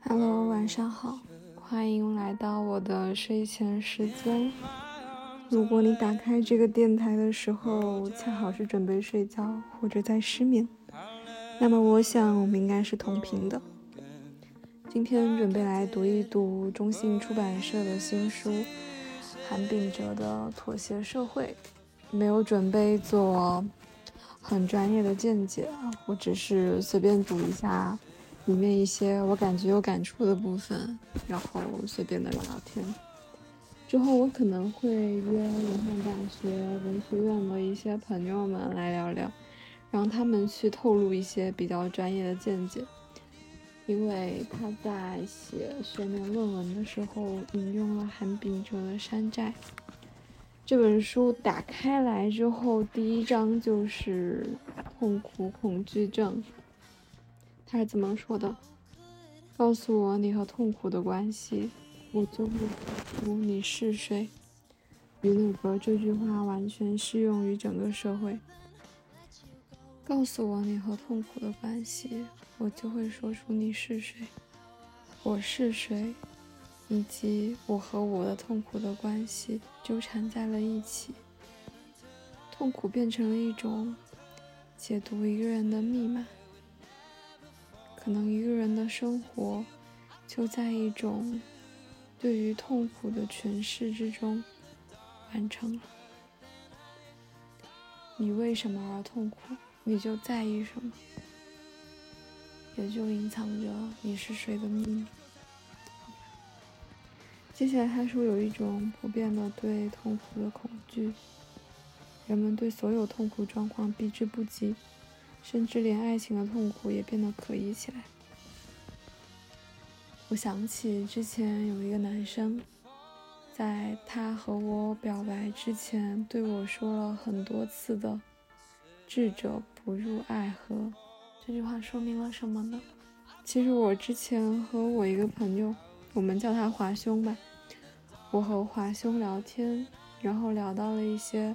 Hello，晚上好，欢迎来到我的睡前时间。如果你打开这个电台的时候，恰好是准备睡觉或者在失眠，那么我想我们应该是同频的。今天准备来读一读中信出版社的新书韩炳哲的《妥协社会》，没有准备做很专业的见解，我只是随便读一下里面一些我感觉有感触的部分，然后随便的聊聊天。之后我可能会约武汉大学文学院的一些朋友们来聊聊，让他们去透露一些比较专业的见解，因为他在写学年论文的时候引用了韩炳哲的《山寨》这本书，打开来之后，第一章就是痛苦恐惧症。他是怎么说的？告诉我你和痛苦的关系。我就会说出你是谁。于那个这句话完全适用于整个社会。告诉我你和痛苦的关系，我就会说出你是谁，我是谁，以及我和我的痛苦的关系纠缠在了一起。痛苦变成了一种解读一个人的密码。可能一个人的生活就在一种。对于痛苦的诠释之中，完成了。你为什么而痛苦？你就在意什么？也就隐藏着你是谁的秘密。接下来他说有一种普遍的对痛苦的恐惧，人们对所有痛苦状况避之不及，甚至连爱情的痛苦也变得可疑起来。我想起之前有一个男生，在他和我表白之前对我说了很多次的“智者不入爱河”，这句话说明了什么呢？其实我之前和我一个朋友，我们叫他华兄吧，我和华兄聊天，然后聊到了一些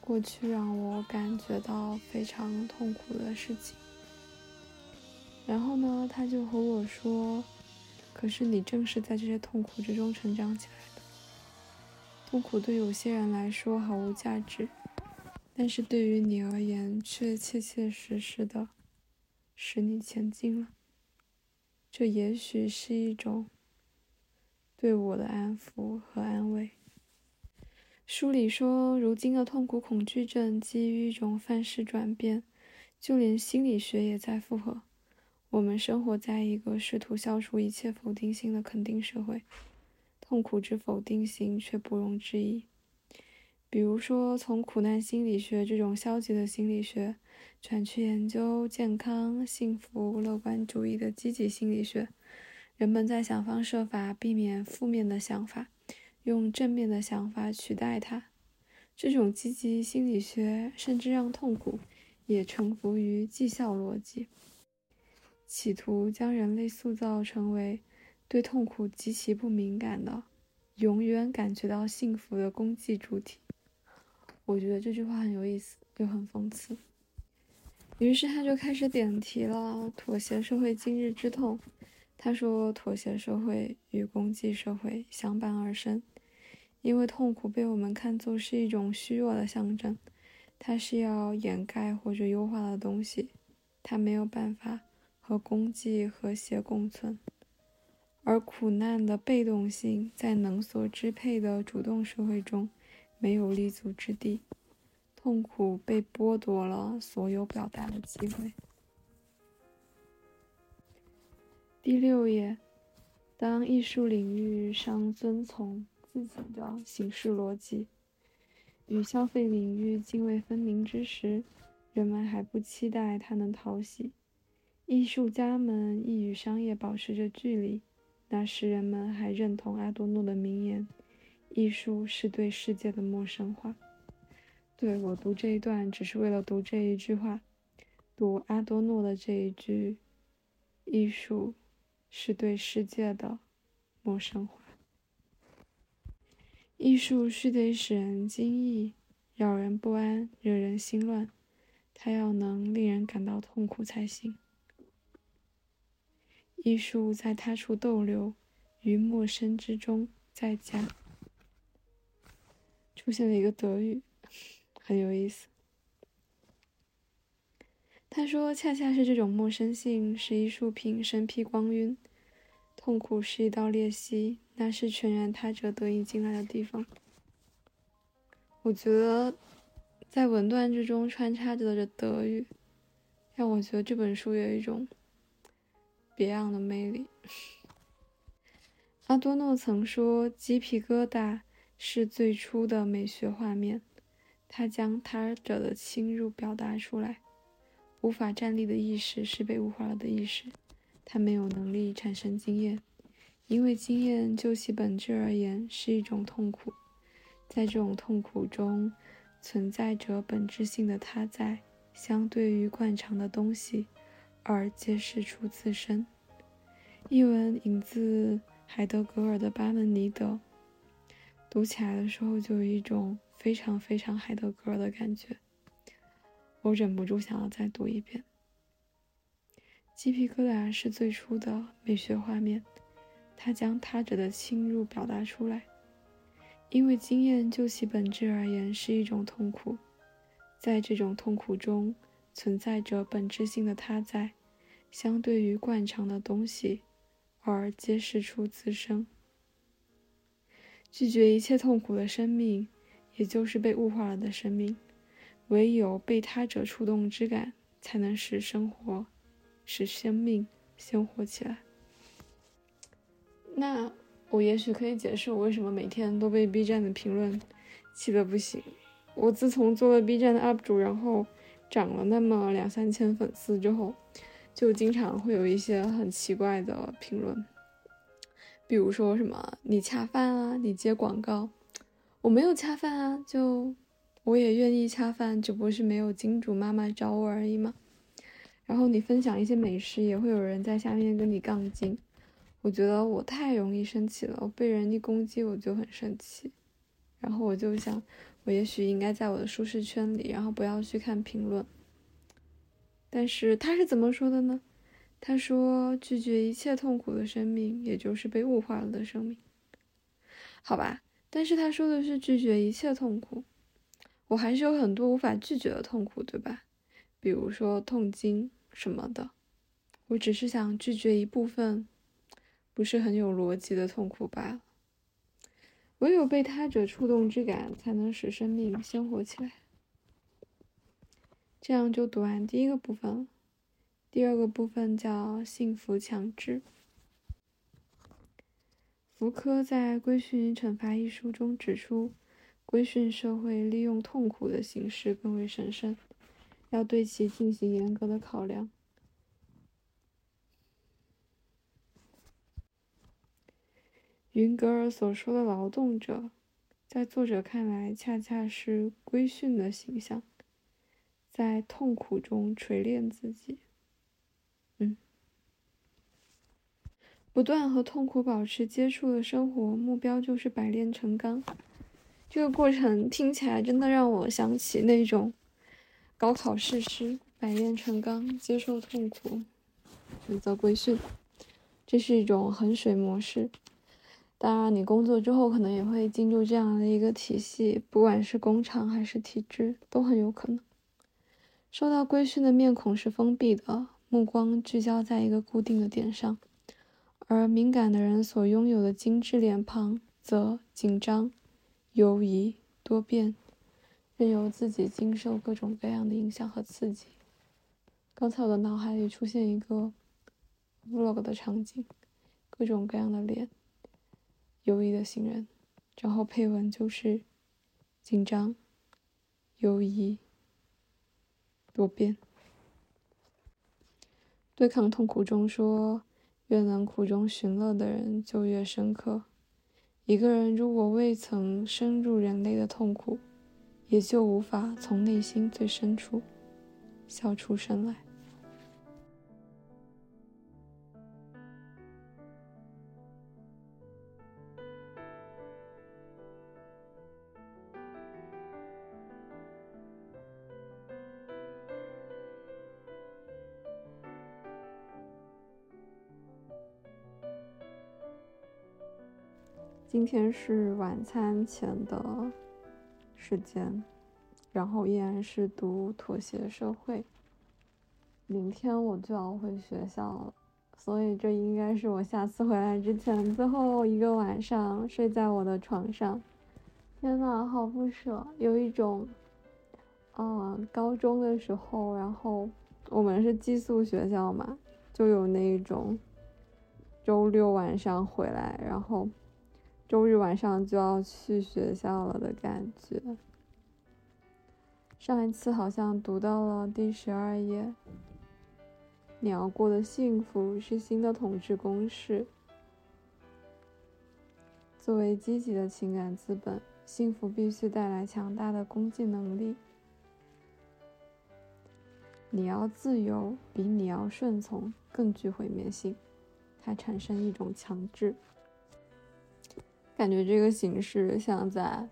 过去让我感觉到非常痛苦的事情，然后呢，他就和我说。可是你正是在这些痛苦之中成长起来的。痛苦对有些人来说毫无价值，但是对于你而言却切切实实的使你前进了。这也许是一种对我的安抚和安慰。书里说，如今的痛苦恐惧症基于一种范式转变，就连心理学也在附和。我们生活在一个试图消除一切否定性的肯定社会，痛苦之否定性却不容置疑。比如说，从苦难心理学这种消极的心理学，转去研究健康、幸福、乐观主义的积极心理学，人们在想方设法避免负面的想法，用正面的想法取代它。这种积极心理学甚至让痛苦也臣服于绩效逻辑。企图将人类塑造成为对痛苦极其不敏感的、永远感觉到幸福的功绩主体。我觉得这句话很有意思，又很讽刺。于是他就开始点题了：妥协社会今日之痛。他说，妥协社会与功绩社会相伴而生，因为痛苦被我们看作是一种虚弱的象征，它是要掩盖或者优化的东西，它没有办法。和功绩和谐共存，而苦难的被动性在能所支配的主动社会中没有立足之地，痛苦被剥夺了所有表达的机会。第六页，当艺术领域尚遵从自己的形式逻辑，与消费领域泾渭分明之时，人们还不期待它能讨喜。艺术家们亦与商业保持着距离。那时，人们还认同阿多诺的名言：“艺术是对世界的陌生化。”对我读这一段，只是为了读这一句话，读阿多诺的这一句：“艺术是对世界的陌生化。”艺术须得使人惊异，扰人不安，惹人心乱。它要能令人感到痛苦才行。艺术在他处逗留，于陌生之中在家。出现了一个德语，很有意思。他说：“恰恰是这种陌生性，使艺术品身披光晕。痛苦是一道裂隙，那是全然他者得以进来的地方。”我觉得，在文段之中穿插着的德语，让我觉得这本书有一种。别样的魅力。阿多诺曾说：“鸡皮疙瘩是最初的美学画面，它将他者的侵入表达出来。无法站立的意识是被物化了的意识，它没有能力产生经验，因为经验就其本质而言是一种痛苦。在这种痛苦中，存在着本质性的他在，相对于惯常的东西。”而揭示出自身。译文引自海德格尔的《巴门尼德》，读起来的时候就有一种非常非常海德格尔的感觉，我忍不住想要再读一遍。鸡皮疙瘩是最初的美学画面，它将他者的侵入表达出来，因为经验就其本质而言是一种痛苦，在这种痛苦中。存在着本质性的他在，相对于惯常的东西，而揭示出自身。拒绝一切痛苦的生命，也就是被物化了的生命。唯有被他者触动之感，才能使生活、使生命鲜活起来。那我也许可以解释我为什么每天都被 B 站的评论气得不行。我自从做了 B 站的 UP 主，然后。涨了那么两三千粉丝之后，就经常会有一些很奇怪的评论，比如说什么你恰饭啊，你接广告，我没有恰饭啊，就我也愿意恰饭，只不过是没有金主妈妈找我而已嘛。然后你分享一些美食，也会有人在下面跟你杠精，我觉得我太容易生气了，我被人一攻击我就很生气，然后我就想。我也许应该在我的舒适圈里，然后不要去看评论。但是他是怎么说的呢？他说：“拒绝一切痛苦的生命，也就是被物化了的生命。”好吧，但是他说的是拒绝一切痛苦，我还是有很多无法拒绝的痛苦，对吧？比如说痛经什么的，我只是想拒绝一部分，不是很有逻辑的痛苦罢了。唯有被他者触动之感，才能使生命鲜活起来。这样就读完第一个部分了。第二个部分叫幸福强制。福柯在《规训与惩罚》一书中指出，规训社会利用痛苦的形式更为神圣，要对其进行严格的考量。云格尔所说的劳动者，在作者看来，恰恰是规训的形象，在痛苦中锤炼自己。嗯，不断和痛苦保持接触的生活，目标就是百炼成钢。这个过程听起来真的让我想起那种高考试诗：百炼成钢，接受痛苦，选择规训。这是一种衡水模式。当然，你工作之后可能也会进入这样的一个体系，不管是工厂还是体制，都很有可能。受到规训的面孔是封闭的，目光聚焦在一个固定的点上，而敏感的人所拥有的精致脸庞则紧张、犹疑、多变，任由自己经受各种各样的影响和刺激。刚才我的脑海里出现一个 vlog 的场景，各种各样的脸。犹疑的行人，然后配文就是紧张、犹疑、多变。对抗痛苦中说，越能苦中寻乐的人就越深刻。一个人如果未曾深入人类的痛苦，也就无法从内心最深处笑出声来。今天是晚餐前的时间，然后依然是读《妥协社会》。明天我就要回学校了，所以这应该是我下次回来之前最后一个晚上睡在我的床上。天呐，好不舍，有一种，嗯，高中的时候，然后我们是寄宿学校嘛，就有那一种，周六晚上回来，然后。周日晚上就要去学校了的感觉。上一次好像读到了第十二页。你要过的幸福是新的统治公式。作为积极的情感资本，幸福必须带来强大的攻击能力。你要自由比你要顺从更具毁灭性，它产生一种强制。感觉这个形式像在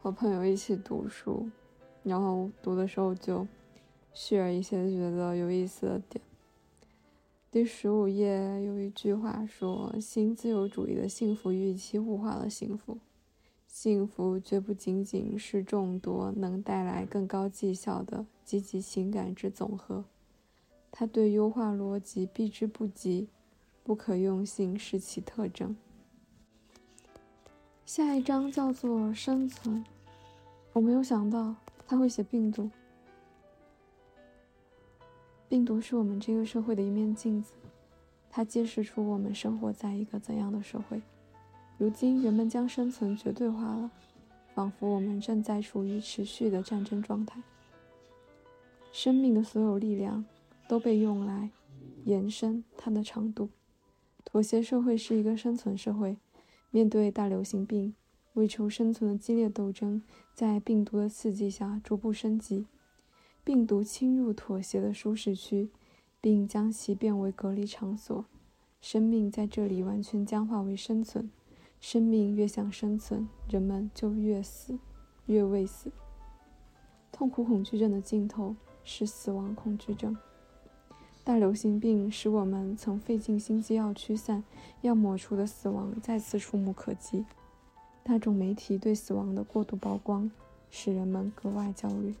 和朋友一起读书，然后读的时候就 share 一些觉得有意思的点。第十五页有一句话说：“新自由主义的幸福预期物化了幸福，幸福绝不仅仅是众多能带来更高绩效的积极情感之总和，它对优化逻辑避之不及，不可用性是其特征。”下一章叫做生存。我没有想到他会写病毒。病毒是我们这个社会的一面镜子，它揭示出我们生活在一个怎样的社会。如今，人们将生存绝对化了，仿佛我们正在处于持续的战争状态。生命的所有力量都被用来延伸它的长度。妥协社会是一个生存社会。面对大流行病，为求生存的激烈斗争在病毒的刺激下逐步升级。病毒侵入妥协的舒适区，并将其变为隔离场所。生命在这里完全僵化为生存。生命越想生存，人们就越死，越未死。痛苦恐惧症的尽头是死亡恐惧症。大流行病使我们曾费尽心机要驱散、要抹除的死亡再次触目可及。大众媒体对死亡的过度曝光，使人们格外焦虑。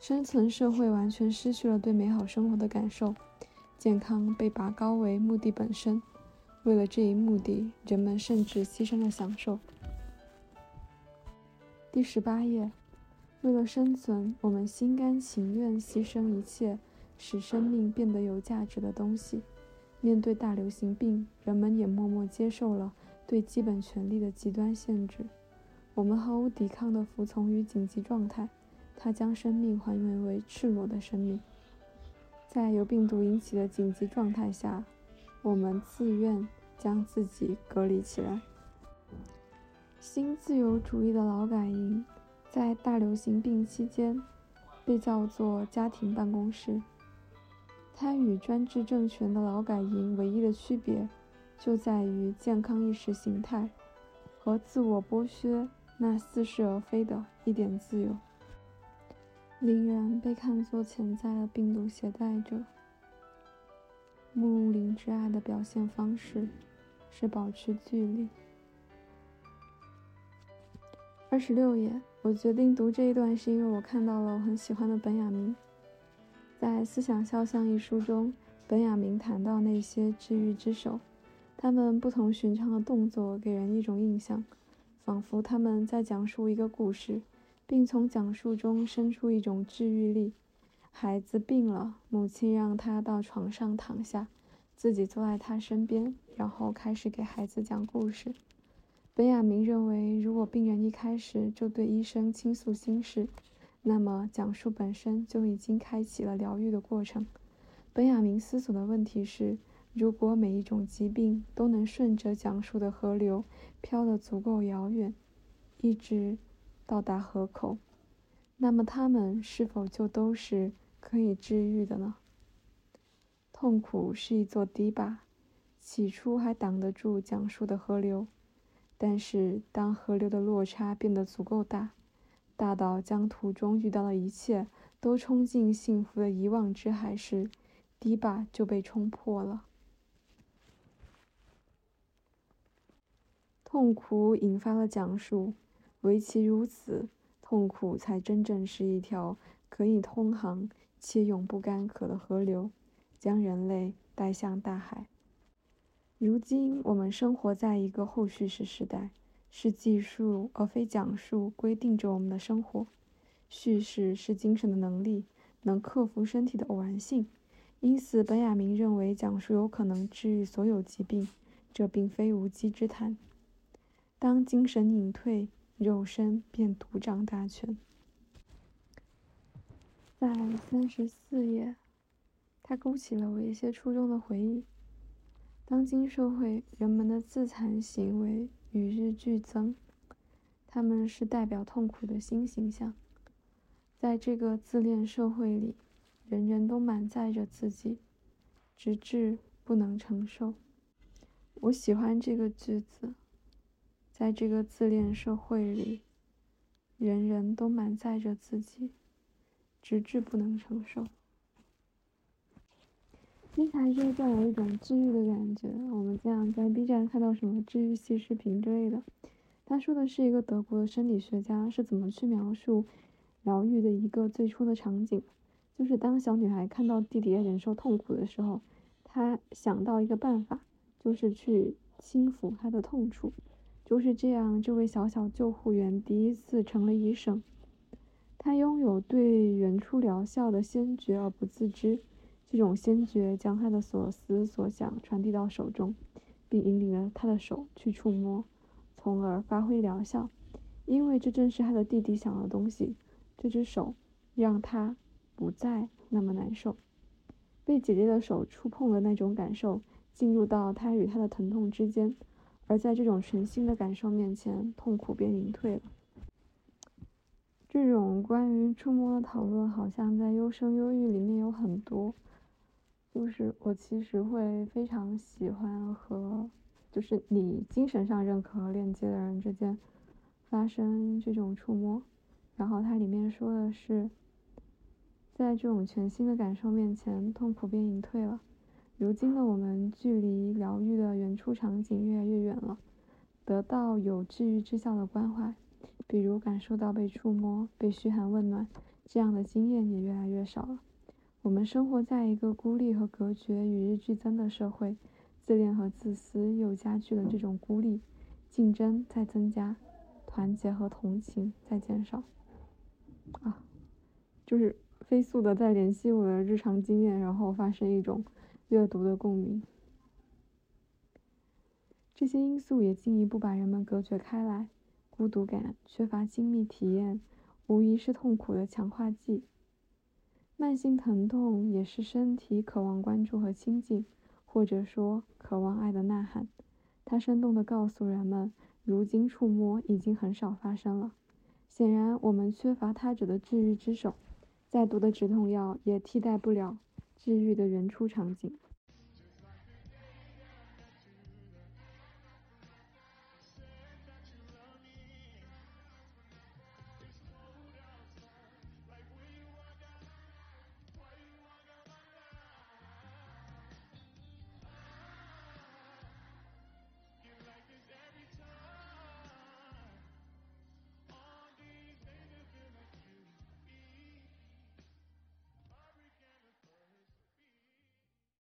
生存社会完全失去了对美好生活的感受，健康被拔高为目的本身。为了这一目的，人们甚至牺牲了享受。第十八页，为了生存，我们心甘情愿牺牲一切。使生命变得有价值的东西。面对大流行病，人们也默默接受了对基本权利的极端限制。我们毫无抵抗地服从于紧急状态，它将生命还原为赤裸的生命。在由病毒引起的紧急状态下，我们自愿将自己隔离起来。新自由主义的劳改营在大流行病期间被叫做家庭办公室。它与专制政权的劳改营唯一的区别，就在于健康意识形态和自我剥削那似是而非的一点自由。令人被看作潜在的病毒携带者。穆林之爱的表现方式是保持距离。二十六页，我决定读这一段，是因为我看到了我很喜欢的本雅明。在《思想肖像》一书中，本雅明谈到那些治愈之手，他们不同寻常的动作给人一种印象，仿佛他们在讲述一个故事，并从讲述中生出一种治愈力。孩子病了，母亲让他到床上躺下，自己坐在他身边，然后开始给孩子讲故事。本雅明认为，如果病人一开始就对医生倾诉心事，那么，讲述本身就已经开启了疗愈的过程。本雅明思索的问题是：如果每一种疾病都能顺着讲述的河流飘得足够遥远，一直到达河口，那么它们是否就都是可以治愈的呢？痛苦是一座堤坝，起初还挡得住讲述的河流，但是当河流的落差变得足够大，大到将途中遇到的一切都冲进幸福的遗忘之海时，堤坝就被冲破了。痛苦引发了讲述，唯其如此，痛苦才真正是一条可以通航且永不干渴的河流，将人类带向大海。如今，我们生活在一个后叙事时代，是技术而非讲述规定着我们的生活。叙事是精神的能力，能克服身体的偶然性。因此，本雅明认为讲述有可能治愈所有疾病，这并非无稽之谈。当精神隐退，肉身便独掌大权。在三十四页，他勾起了我一些初中的回忆。当今社会，人们的自残行为与日俱增，他们是代表痛苦的新形象。在这个自恋社会里，人人都满载着自己，直至不能承受。我喜欢这个句子。在这个自恋社会里，人人都满载着自己，直至不能承受。听起来就会有一种治愈的感觉。我们经常在 B 站看到什么治愈系视频之类的，他说的是一个德国的生理学家是怎么去描述疗愈的一个最初的场景，就是当小女孩看到弟弟忍受痛苦的时候，她想到一个办法，就是去轻抚他的痛处。就是这样，这位小小救护员第一次成了医生。他拥有对原初疗效的先觉而不自知。这种先觉将他的所思所想传递到手中，并引领了他的手去触摸，从而发挥疗效。因为这正是他的弟弟想要的东西。这只手让他不再那么难受。被姐姐的手触碰的那种感受，进入到他与他的疼痛之间，而在这种全新的感受面前，痛苦便隐退了。这种关于触摸的讨论，好像在《优生优育》里面有很多。就是我其实会非常喜欢和，就是你精神上认可和链接的人之间发生这种触摸，然后它里面说的是，在这种全新的感受面前，痛苦便隐退了。如今的我们距离疗愈的原初场景越来越远了，得到有治愈之效的关怀，比如感受到被触摸、被嘘寒问暖这样的经验也越来越少了。我们生活在一个孤立和隔绝与日俱增的社会，自恋和自私又加剧了这种孤立，竞争在增加，团结和同情在减少。啊，就是飞速的在联系我的日常经验，然后发生一种阅读的共鸣。这些因素也进一步把人们隔绝开来，孤独感、缺乏亲密体验，无疑是痛苦的强化剂。慢性疼痛也是身体渴望关注和亲近，或者说渴望爱的呐喊。它生动地告诉人们，如今触摸已经很少发生了。显然，我们缺乏他者的治愈之手，再多的止痛药也替代不了治愈的原初场景。